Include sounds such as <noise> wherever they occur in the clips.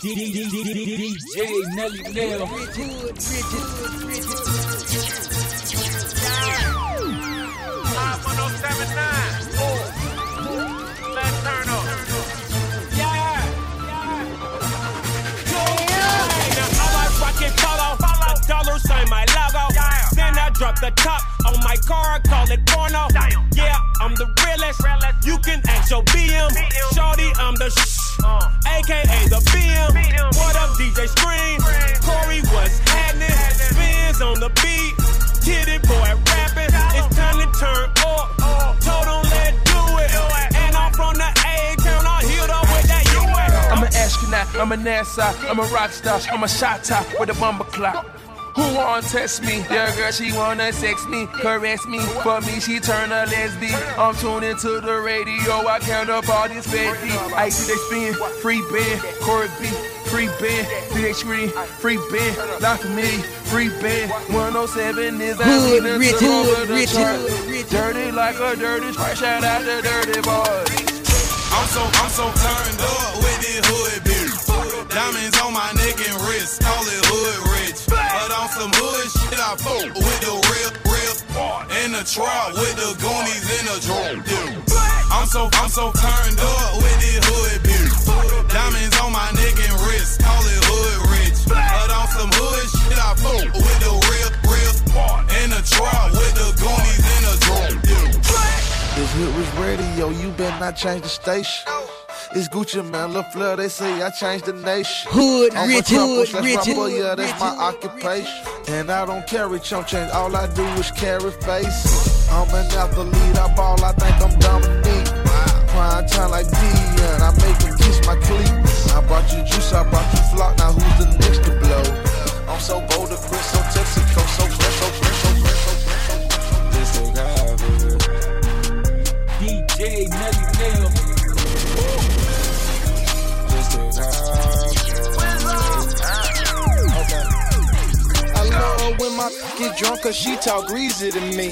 DJ Nelly Nell. Let's turn up. Yeah. Now I like rocket polo. A dollar sign my logo. Then I drop the top on my car, call it porno. Yeah, I'm the realest. You can ask your BM. Shorty, I'm the shh. Uh. AKA the BM. What up, DJ Scream? Corey, what's happening? Spins on the beat. Tity Boi rapping. It's time to turn up. Told him let do it. And I'm from the A town. I healed up with that US. I'm an astronaut, I'm a NASA, I'm a rock star, I'm a shot top with a bomber clock. Who wanna test me? Yeah, girl, she wanna sex me, caress me. For me, she turn a lesbian. I'm tuning to the radio, I count up all this 50. I see they spin, free band, Corey B, free band, DJ Scream, free band, not for me, free band. 107 is that Hood leader rich, hood rich, hood. Dirty like a dirty sprite, shout out to dirty boys. I'm so, I'm so turned up with this hood bitch. Diamonds on my neck and wrist, call it hood rich. But on some hood shit, I fuck with the real, real. In the trap with the goonies in the drum. I'm so, I'm so turned up with this hood bitch. Diamonds on my neck and wrist, call it hood rich. But on some hood shit, I fuck with the real, real. In the trap with the goonies in the drum. This hit was radio, you better not change the station. It's Gucci Mane, La Flare, they say I changed the nation. Hood I'm a rich, trouble hood rich, rapper, hood yeah, that's rich, my hood occupation. And I don't carry chump change, all I do is carry face. I'm an athlete, I ball, I think I'm Dominique. Prime time like Deion, I make him kiss my cleats. I brought you juice, I brought you flock, now who's the next to blow? I'm so bold, the Chris, so Texaco, so fresh, so fresh, so fresh, so fresh. This baby. DJ Nelly Nell. Get drunk cause she talk greasy to me.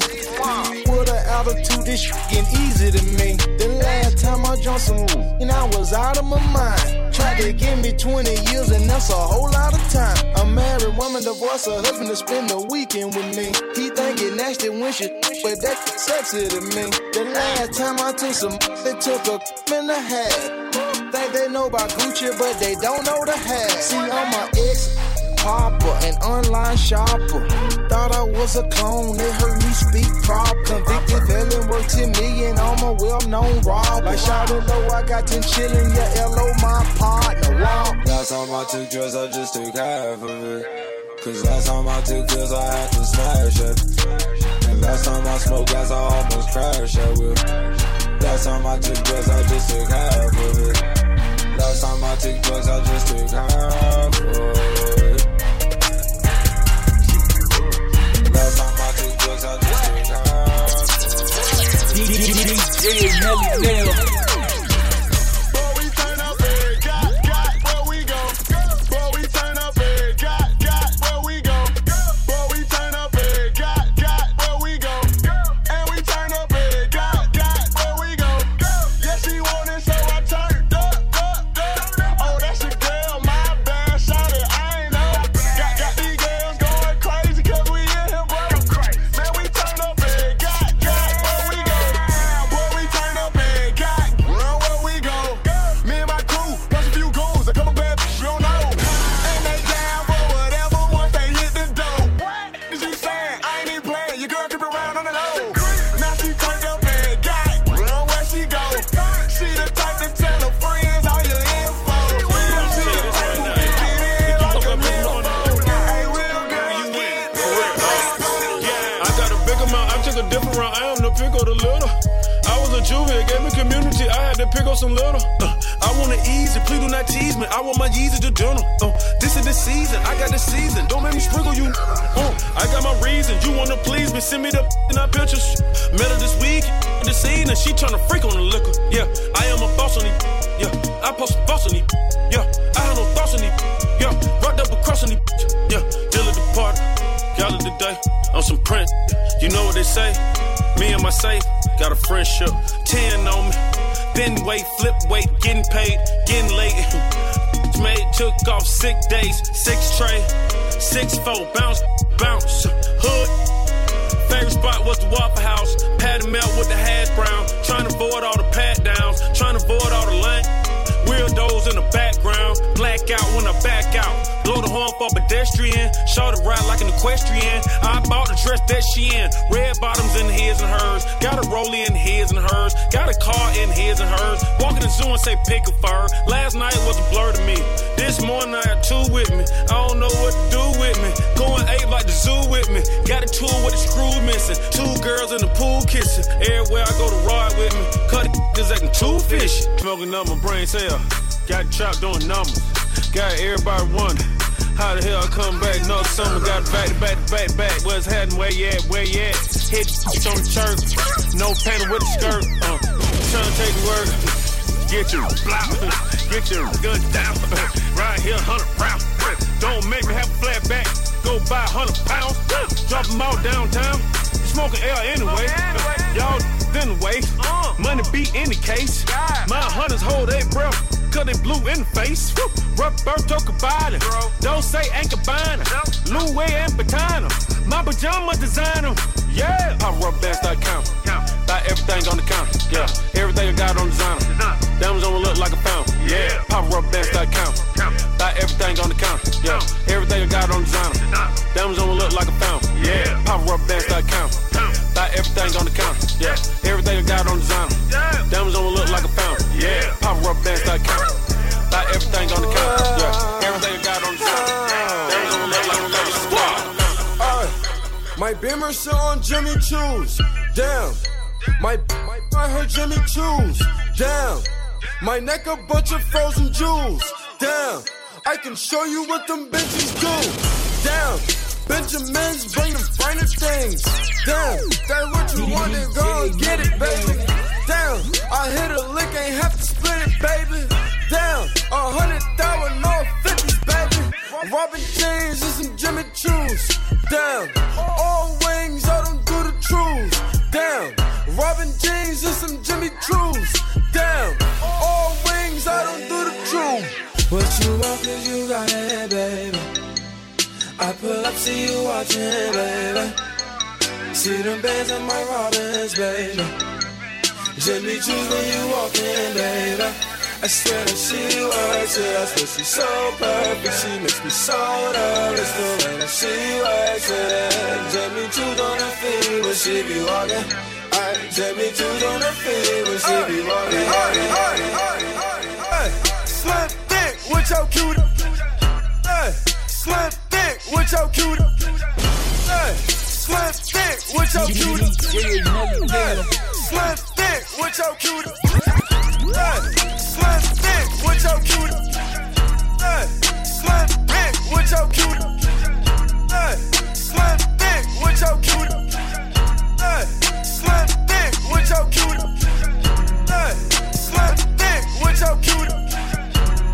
With her attitude, this shit getting easy to me. The last time I drunk some and I was out of my mind. Tried to give me 20 years and that's a whole lot of time. A married woman divorced her husband to spend the weekend with me. He think it nasty when she, but that's sexy to me. The last time I took some, they took a and a half. Think they know about Gucci, but they don't know the half. See, I'm my ex an online shopper. Thought I was a clone, they heard me speak prop. Convicted felon, worth 10 million, I'm a well-known robber. Like it low, I got 10 chillin', yeah, LO my partner. Wow. Last time I took drugs, I just took half of it. Cause last time I took drugs, I had to smash it. And last time I smoked gas, I almost crashed that whip. Last time I took drugs, I just took half of it. Last time I took drugs, I just took half of it. DJ Nelly Nell. You know what they say? Me and my safe got a friendship. Ten on me. Been wait, flip weight, getting paid, getting late. <laughs> Made, took off sick days, six tray, six four, bounce, bounce, hood. Favorite spot was the Waffle House. Patty melt with the hash brown. Trying to when I back out. Blow the horn for pedestrian. Short it ride like an equestrian. I bought the dress that she in. Red bottoms in his and hers. Got a rollie in his and hers. Got a car in his and hers. Walking the zoo and say pick a fur. Last night was a blur to me. This morning I got two with me. I don't know what to do with me. Going eight like the zoo with me. Got a tool with a screw missing. Two girls in the pool kissing. Everywhere I go to ride with me. Cut is <laughs> acting too fishy. Smoking up my brain cell. Got chopped on numbers. Got everybody wonder. How the hell I come back? No summer, got back to back to back back. What's happening? Where you at? Where you at? Hit on the church. No panty with a skirt. Uh, trying to take the word. Get your block. Get your gun down. right here, 100 rounds. Don't make me have a flat back. Go buy 100 pounds. Drop them out downtown. Smoking L anyway. Y'all then wait. Money be in the case. My hunters hold their breath. They blue in the face. Roberto Cavalli. Don't say Cabana. Louis and Patana. My pajama designer. Yeah. I rub bands that count. Buy everything on the counter. Yeah. Everything I got on designer. Diamonds on look like a fountain. Yeah. Pop rub bands that count. Buy everything on the counter. Yeah. Everything I got on designer. Diamonds on look like a fountain. Yeah. Pop rub bands that count. Buy everything on the counter. Yeah. Everything I got on designer. Yeah. Diamonds on look like a fountain. Yeah. Pop rub bands that count. Buy everything on the counter. Yeah. Everything I got on designer. Diamonds on look like a fountain. My Beamer sit on Jimmy Choo's. Damn. My, my, I heard Jimmy Choo's. Damn. My neck a bunch of frozen jewels. Damn. I can show you what them bitches do. Damn. Benjamins bring them things. Damn. That's what you want, then go and get it, baby. Up, see you watching, baby. See them bands on my Robins, baby. Jimmy Choo's when you walk in, baby. I swear that she works it. I swear she's so perfect. She makes me so nervous. The way that she works it. Jimmy Choo's on her feet when she be walking. Alright, Jimmy Choo's on her feet when she be walking. Hey, slim thick with your cutie. Hey, slim with your cutie. Hey, slim thick with your cutie. Hey, slim thick with your cutie. Hey, slim thick with your cutie. Hey, slim thick with your cutie. Hey, slim thick with your cutie. Hey, slim thick with your cutie. Hey, slim thick with your cutie.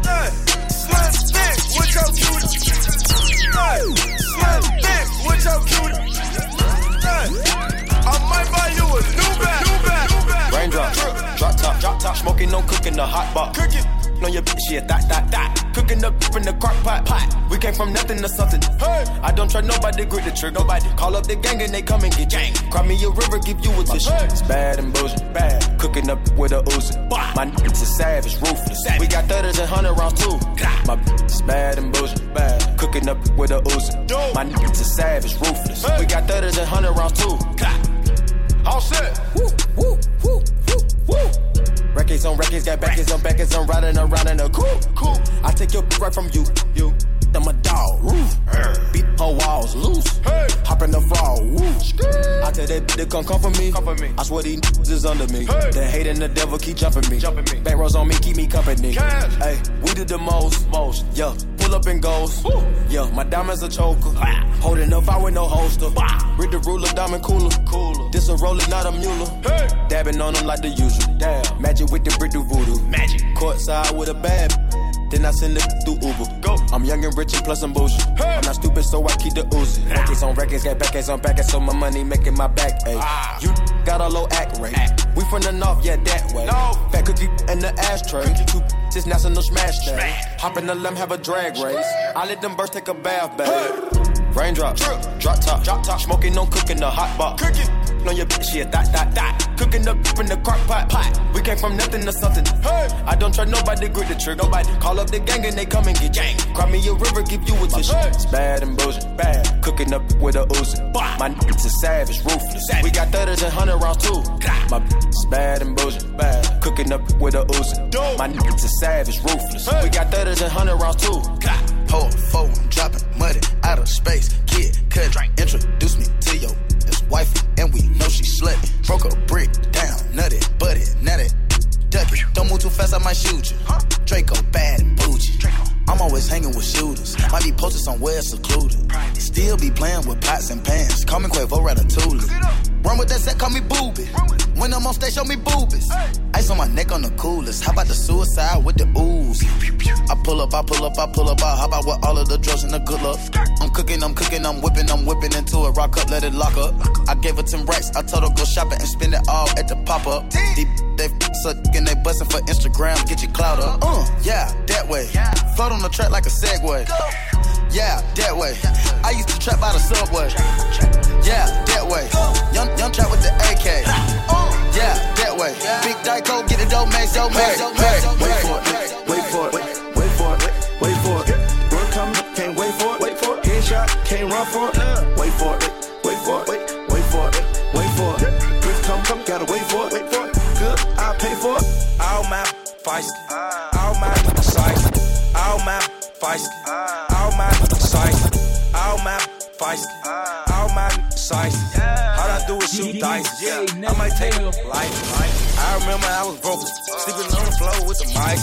Hey, slim thick with your cutie. Slim thick with your cutie. I might buy you a. New drop top, smoking, no cooking, the hot pot. Cooking. On your bitch, yeah, that, that, that. Cooking up in the crock pot, pot. We came from nothing to something. Hey, I don't trust nobody, grip the trigger. Nobody call up the gang and they come and get gang. Cry me a river, give you a tissue. It's bad and bullshit, bad. Cooking up with a Uzi. My niggas is savage, ruthless. We got thudders and hundred rounds too. My bitch is bad and bullshit, bad. Cooking up with a Uzi. My niggas is savage, ruthless. We got thudders and hundred rounds too. All set. Woo, woo, woo, woo, woo. Records on records, got backers on backers, I'm riding around in a cool, cool. I take your right from you, you. I'm a dog, roof. Beat her walls loose. Hey. Hop in the fall, woo. I tell that bitch to come come for me. Come for me. I swear these niggas is under me. Hey. The hate and the devil keep jumping me. Jumping me. Back rows on me, keep me company. Hey, we did the most, most. Yeah, pull up and goes. Woo. Yeah, my diamonds a choker. Holding up, I with no holster. Read the ruler, diamond cooler. Cooler. This a roller, not a mule. Hey. Dabbing on them like the usual. Damn. Magic with the brick do voodoo. Magic. Courtside with a bad. Then I send it through Uber. Go. I'm young and rich and plus I'm bougie. I'm not stupid, so I keep the Uzi. Records on records, get back on back, so my money making my back. Ay. Ah. You got a low act rate. We from the north, yeah, that way. No. Fat cookie in the ashtray. Two just national smash day. Hop in the limb, have a drag race. I let them birds take a bath, babe. Raindrops, drop top, drop top. Smoking, no cooking, the hot box. Cooking on your bitch, yeah, that, that, that. Cooking up in the crock pot, pot. We came from nothing to something. Hey, I don't try nobody, grip the trigger. Nobody call up the gang and they come and get gang. Cry me a river, give you a tissue. It's bad and bullshit, bad. Cooking up with a Uzi. My niggas is savage, ruthless. We got thudders and hundred rounds too. My is bad and bullshit, bad. Cooking up with a Uzi. My niggas is savage, ruthless. We got thudders and hundred rounds too. Hold four, I'm dropping money out of space. Kid, cut, introduce me to your ex-wife, and we know she slutty. Broke a brick down, nutty, buddy, nutty, ducky. Don't move too fast, I might shoot you. Draco bad and bougie. I'm always hanging with shooters. Might be posted somewhere secluded. Still be playing with pots and pans. Call me Quavo Ratatouille. Run with that set, call me booby. When I'm on stage, show me boobies. Ice on my neck on the coolest. How about the suicide with the ooze? I pull up, I pull up, I pull up. I hop out with all of the drugs and the good luck. I'm cooking, I'm cooking, I'm whipping, I'm whipping into it. Rock up, let it lock up. I gave her 10 racks. I told her go shopping and spend it all at the pop up. Deep, they suck and they bustin' for Instagram. Get your clout up. Uh, yeah, that way. Float on the track like a Segway. Yeah, that way. I used to trap by the subway. Yeah, that way. Young, young trap with the AK. Yeah, that way. Big Dyko, get it dope, man, so man, so man, Wait for it, wait for it, wait for it, wait for it. Word coming, can't wait for it, wait for it. Headshot, can't run for it. Wait for it, wait for it, wait for it, wait for it. Come, come, gotta wait for it, wait for it. Good, I'll pay for it. All my feisty, my feisty, all my feisty, all my feisty, all my feisty. All I do is shoot dice. Yeah, I might take life. I remember I was broke, sleeping on the floor with the mic.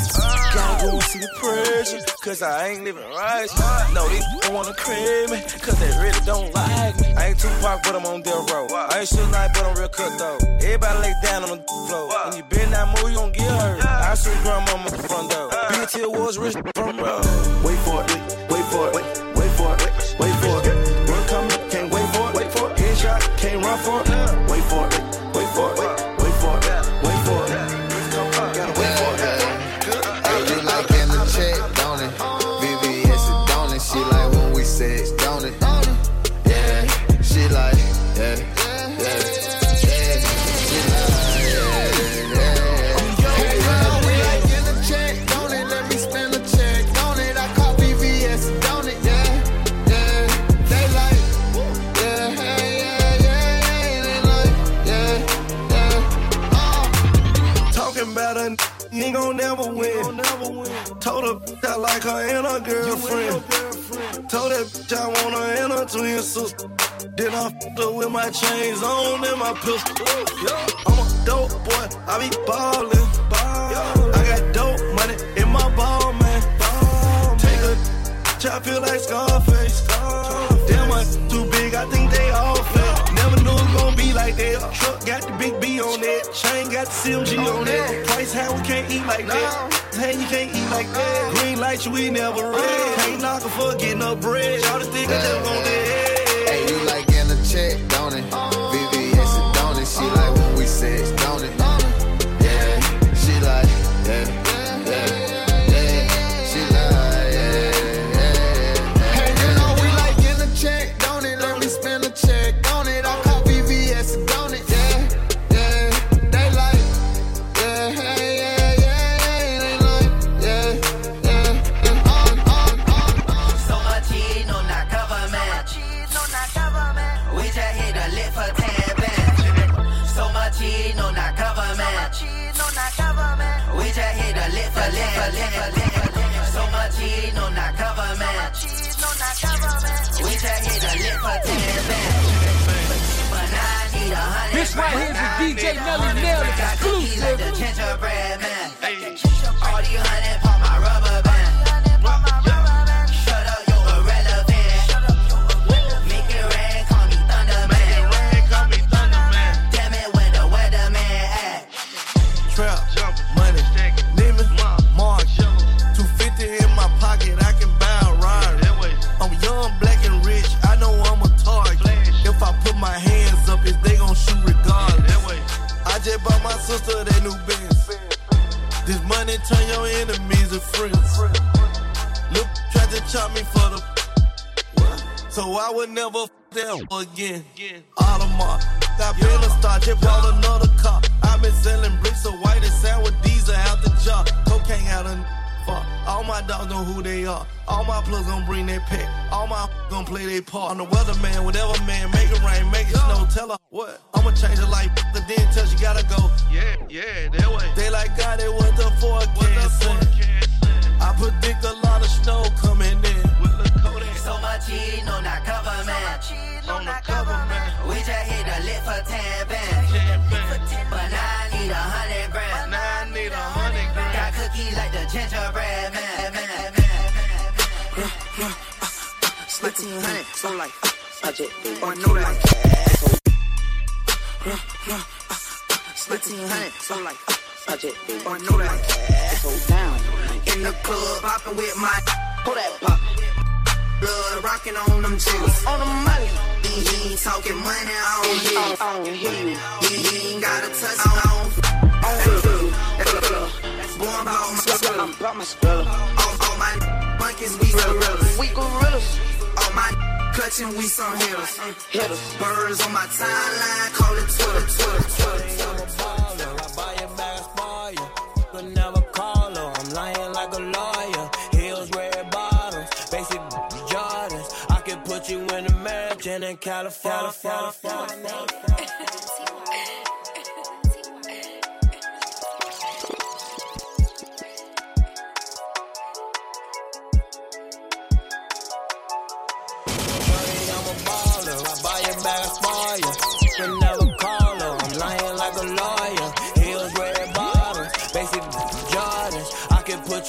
Gotta go see the pressure, cause I ain't living right. No, these don't wanna crib me, cause they really don't like me. I ain't Tupac, but I'm on their row. I ain't shit night, but I'm real cut though. Everybody lay down on the floor. When you bend that move, you gon' get hurt. I see grandmama at the front door. BT was rich from road. Wait for it, wait for it, wait for it, wait for it. Word coming, can't wait for it, wait for it. Headshot, can't run for it. Gon' never win. Told her I like her and her girlfriend. Told that bitch I want her and her twin sister. Then I f***ed her with my chains on and my pistol. I'm a dope boy, I be ballin'. I got dope money in my ball, man. Take a I feel like Scarface. Damn, I'm too big, I think they knew it gon' be like that. Truck got the big B on it. Chain got the CMG on it. Price high, we can't eat like that. Hey, you can't eat like that. Green lights, we never red. Can't knock her for getting up bread. Y'all just think I just on their head. Hey, you like in the check, don't it? Uh-huh. VVS, it, don't it? She like when we sex, We just hit a lick for 10 bands. A. This right here is DJ Nelly the key like the gingerbread man. All these hundred sister that new Benz. This money turn your enemies to friends. Look, tried to chop me for the. So I would never f them again. Audemars, got been a star, just bought another car. i been selling bricks of white and sour diesel out the jar. Cocaine out of fuck. All my dogs know who they are. All my plugs gon' bring their pet. All my gon' play their part. I'm the weatherman, whatever man, make it rain, make it snow. Tell her what? I'ma change her life, The then tell she gotta go. Yeah, yeah, that way. They like God, it was the forecast. I predict a lot of snow coming in. So much heat, no not government. On the government. We just hit a lick for 10 bands. But now I need a hundred grand. Cookies like the gingerbread man. man, man. Man Splitting honey, so like, I just I know that. Splitting honey, so like, I just I know that. So down. In the club, popping with my. Pull that pop. Blood rocking on them jiggers. On the money. He, ain't talking money, I don't hear you. I don't hear you. He, ain't got a touch, I don't. I don't. Boy, I'm about my spiller. I'm about my spiller. All, all my monkeys, we gorillas. We gorillas. All my clutching, we some hitters. Hitters. Birds on my timeline, call it Twitter, Twitter, Twitter. I buy your bags for you. But never call her. I'm lying like a lawyer. Heels, red bottoms, basic Jordans. I can put you in a mansion in California. Shorty, <laughs>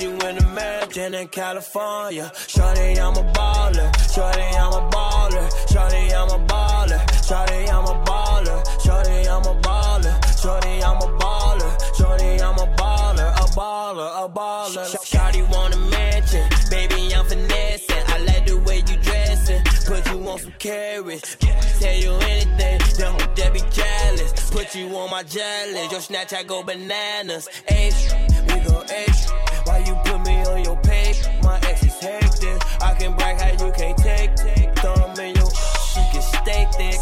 you in a mansion in California. Shorty, I'm a baller. Shorty, I'm a baller. Shorty, I'm a baller. Shorty, I'm a baller. Shorty, I'm a baller. Shorty, I'm a baller. Shorty, I'm a baller. A baller, a baller. Shorty want a mansion. Baby, I'm finessing. I like the way you dressing. Put you on some carrots. Tell you anything. Don't that be jealous. Put you on my jealous. Your Snapchat go bananas. Extra, we go extra. You put me on your page? My ex is hectic. I can brag how you can't take. Thumb in your she can stay thick.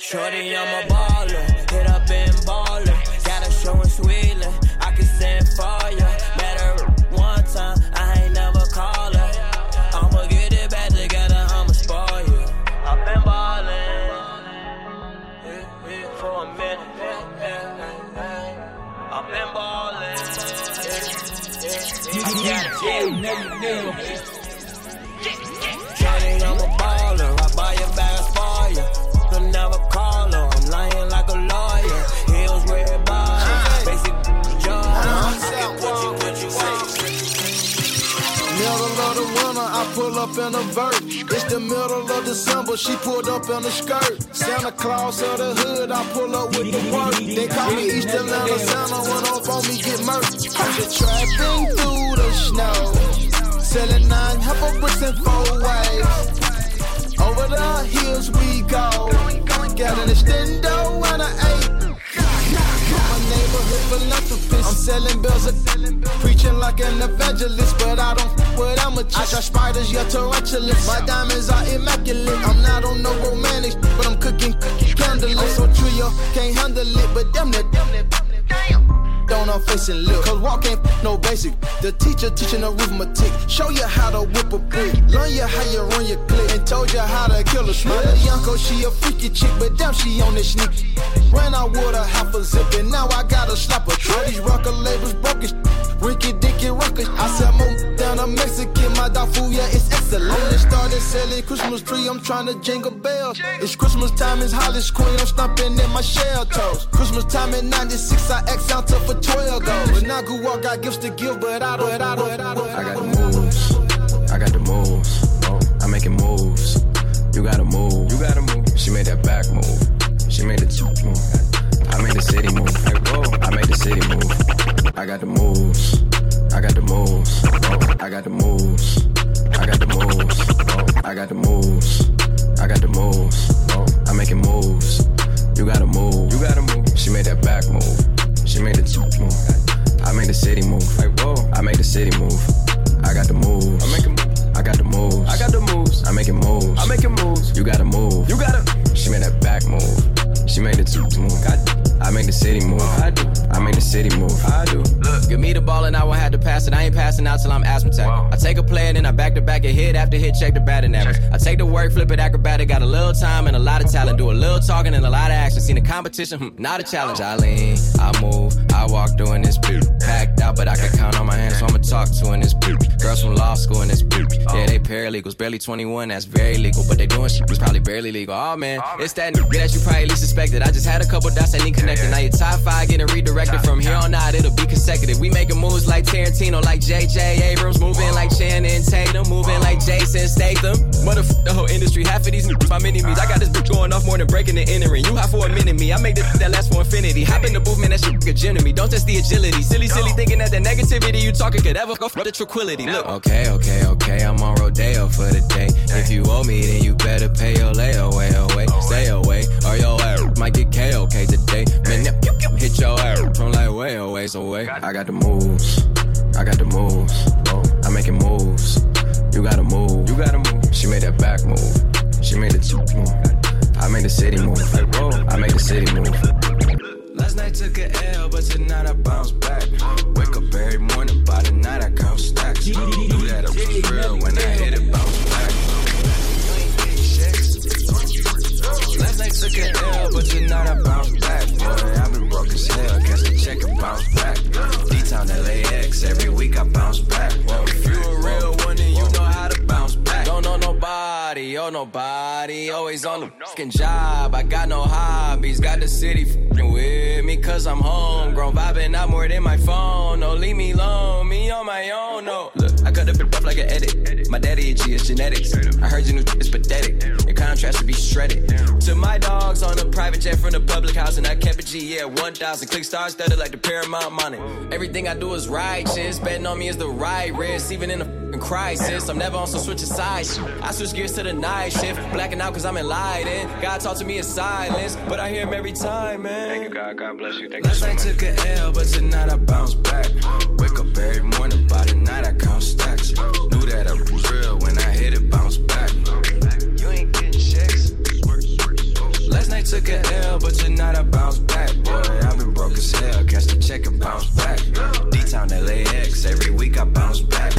Shorty, I'm a baller. Yeah, yeah, yeah. The I pull up in a vert. It's the middle of December, she pulled up in a skirt. Santa Claus of the hood, I pull up with the work. They call me East Atlanta Santa, went off on me, get murked. I'm just trapping through the snow. Selling nine half a bricks in four ways. Over the hills we go. Got an extendo and an eight. Neighborhood philanthropist. I'm selling bills, preaching like an evangelist, but I don't f with amateurs. I got spiders, you're tarantulas. My diamonds are immaculate. I'm not on no romantics, but I'm cooking, candlelit. I'm so trio, can't handle it, but damn that, damn that, damn. Don't I'm facing lip, cause walk ain't no basic. The teacher teaching arithmetic, show you how to whip a brick, learn you how you run your clip, and told you how to kill a snake. My Yanko, she a freaky chick, but damn, she on this sneak. Ran out with a half a zip, and now I gotta slap a trick. These rocker labels broke as Ricky Dicky Rockers. I sell more down a Mexican, my dog food, yeah, it's excellent. I just started selling Christmas tree, I'm trying to jingle bells. It's Christmas time, it's Hollis Queen, I'm stomping in my shell toes. Christmas time in 96, I X out to for 12 goals. When I grew up, got gifts to give, but I don't, but I don't, but I don't. I got the moves. I got the moves. Oh, I'm making moves. You gotta move. You gotta move. She made that back move. She made the top move. I made the city move. I make the city move. I got the moves. I got the moves. I got the moves. I got the moves. I got the moves. I got the moves. I'm making moves. You gotta move. You gotta move. She made that back move. She made the cheek move. I made the city move. Like whoa. I made the city move. I got the moves. I'm making moves. I got the moves. I got the moves. I'm making moves. I'm making moves. You gotta move. You gotta. She made that back move. She made the two move. God I make the city move. I do. I make the city move. I do. Look, give me the ball and I won't have to pass it. I ain't passing out till I'm asthmatic. I take a play and then I back to back and hit after hit, check the batting average. I take the work, flip it acrobatic, got a little time and a lot of talent. Do a little talking and a lot of action. Seen the competition, hmm, not a challenge. I lean, I move, I walk doing this beat. Packed out, but I can count on my hands, so I'ma talk to in this beat. Girls from law school in this beat. Yeah, they paralegals, barely 21, that's very legal. But they doing shit was probably barely legal. Oh man, it's that nigga that you probably suspected. I just had a couple dots that need connected. Now your top five getting redirected from be consecutive. We making moves like Tarantino, like JJ Abrams, moving like Channing Tatum, moving like Jason Statham. Motherfucker, the whole industry, half of these niggas my mini me's. I got this bitch going off more than breaking and entering. You hot for a minute, me. I make this that last for infinity. Hop in the man, that shit a gym to me. Don't test the agility. Silly, silly thinking that the negativity you talking could ever go for the tranquility. Look. Okay, okay, okay, I'm on Rodeo for the day. If you owe me, then you better pay your layaway away. Stay away, or your ass might get KOK today. Man, yep, yep, yep, hit your ass from like way oh, away, so away. I got the moves, I got the moves. I'm making moves. You gotta move, you gotta move. She made that back move, she made the two move. I made the city move, I made the city move. Last night took a L, but tonight I bounce back. Wake up every morning, fucking job. I got no hobbies, got the city fucking with me, cause I'm home. homegrown. Vibing out more than my phone, no, leave me alone, me on my own, no. Look, I cut up it up like an edit. My daddy a G, it's genetics. I heard your new is pathetic. Your contrast should be shredded. To my dogs on a private jet from the public house, and I kept a G, yeah, 1,000. Click stars studded like the Paramount money. Everything I do is righteous. Betting on me is the right risk, even in a in crisis. I'm never on some switching sides. I switch gears to the night shift, blacking out cause I'm enlightened. God talk to me in silence, but I hear him every time, man. Thank you, God. God bless you. Thank Last you so night took a L, but tonight I bounce back. Wake up every morning, by the night I count stacks. Knew that I was real when I hit it, bounce back. You ain't getting checks. Last night took a L, but tonight I bounce back. Boy, I've been broke as hell. Catch the check and bounce back. D-Town LAX, every week I bounce back.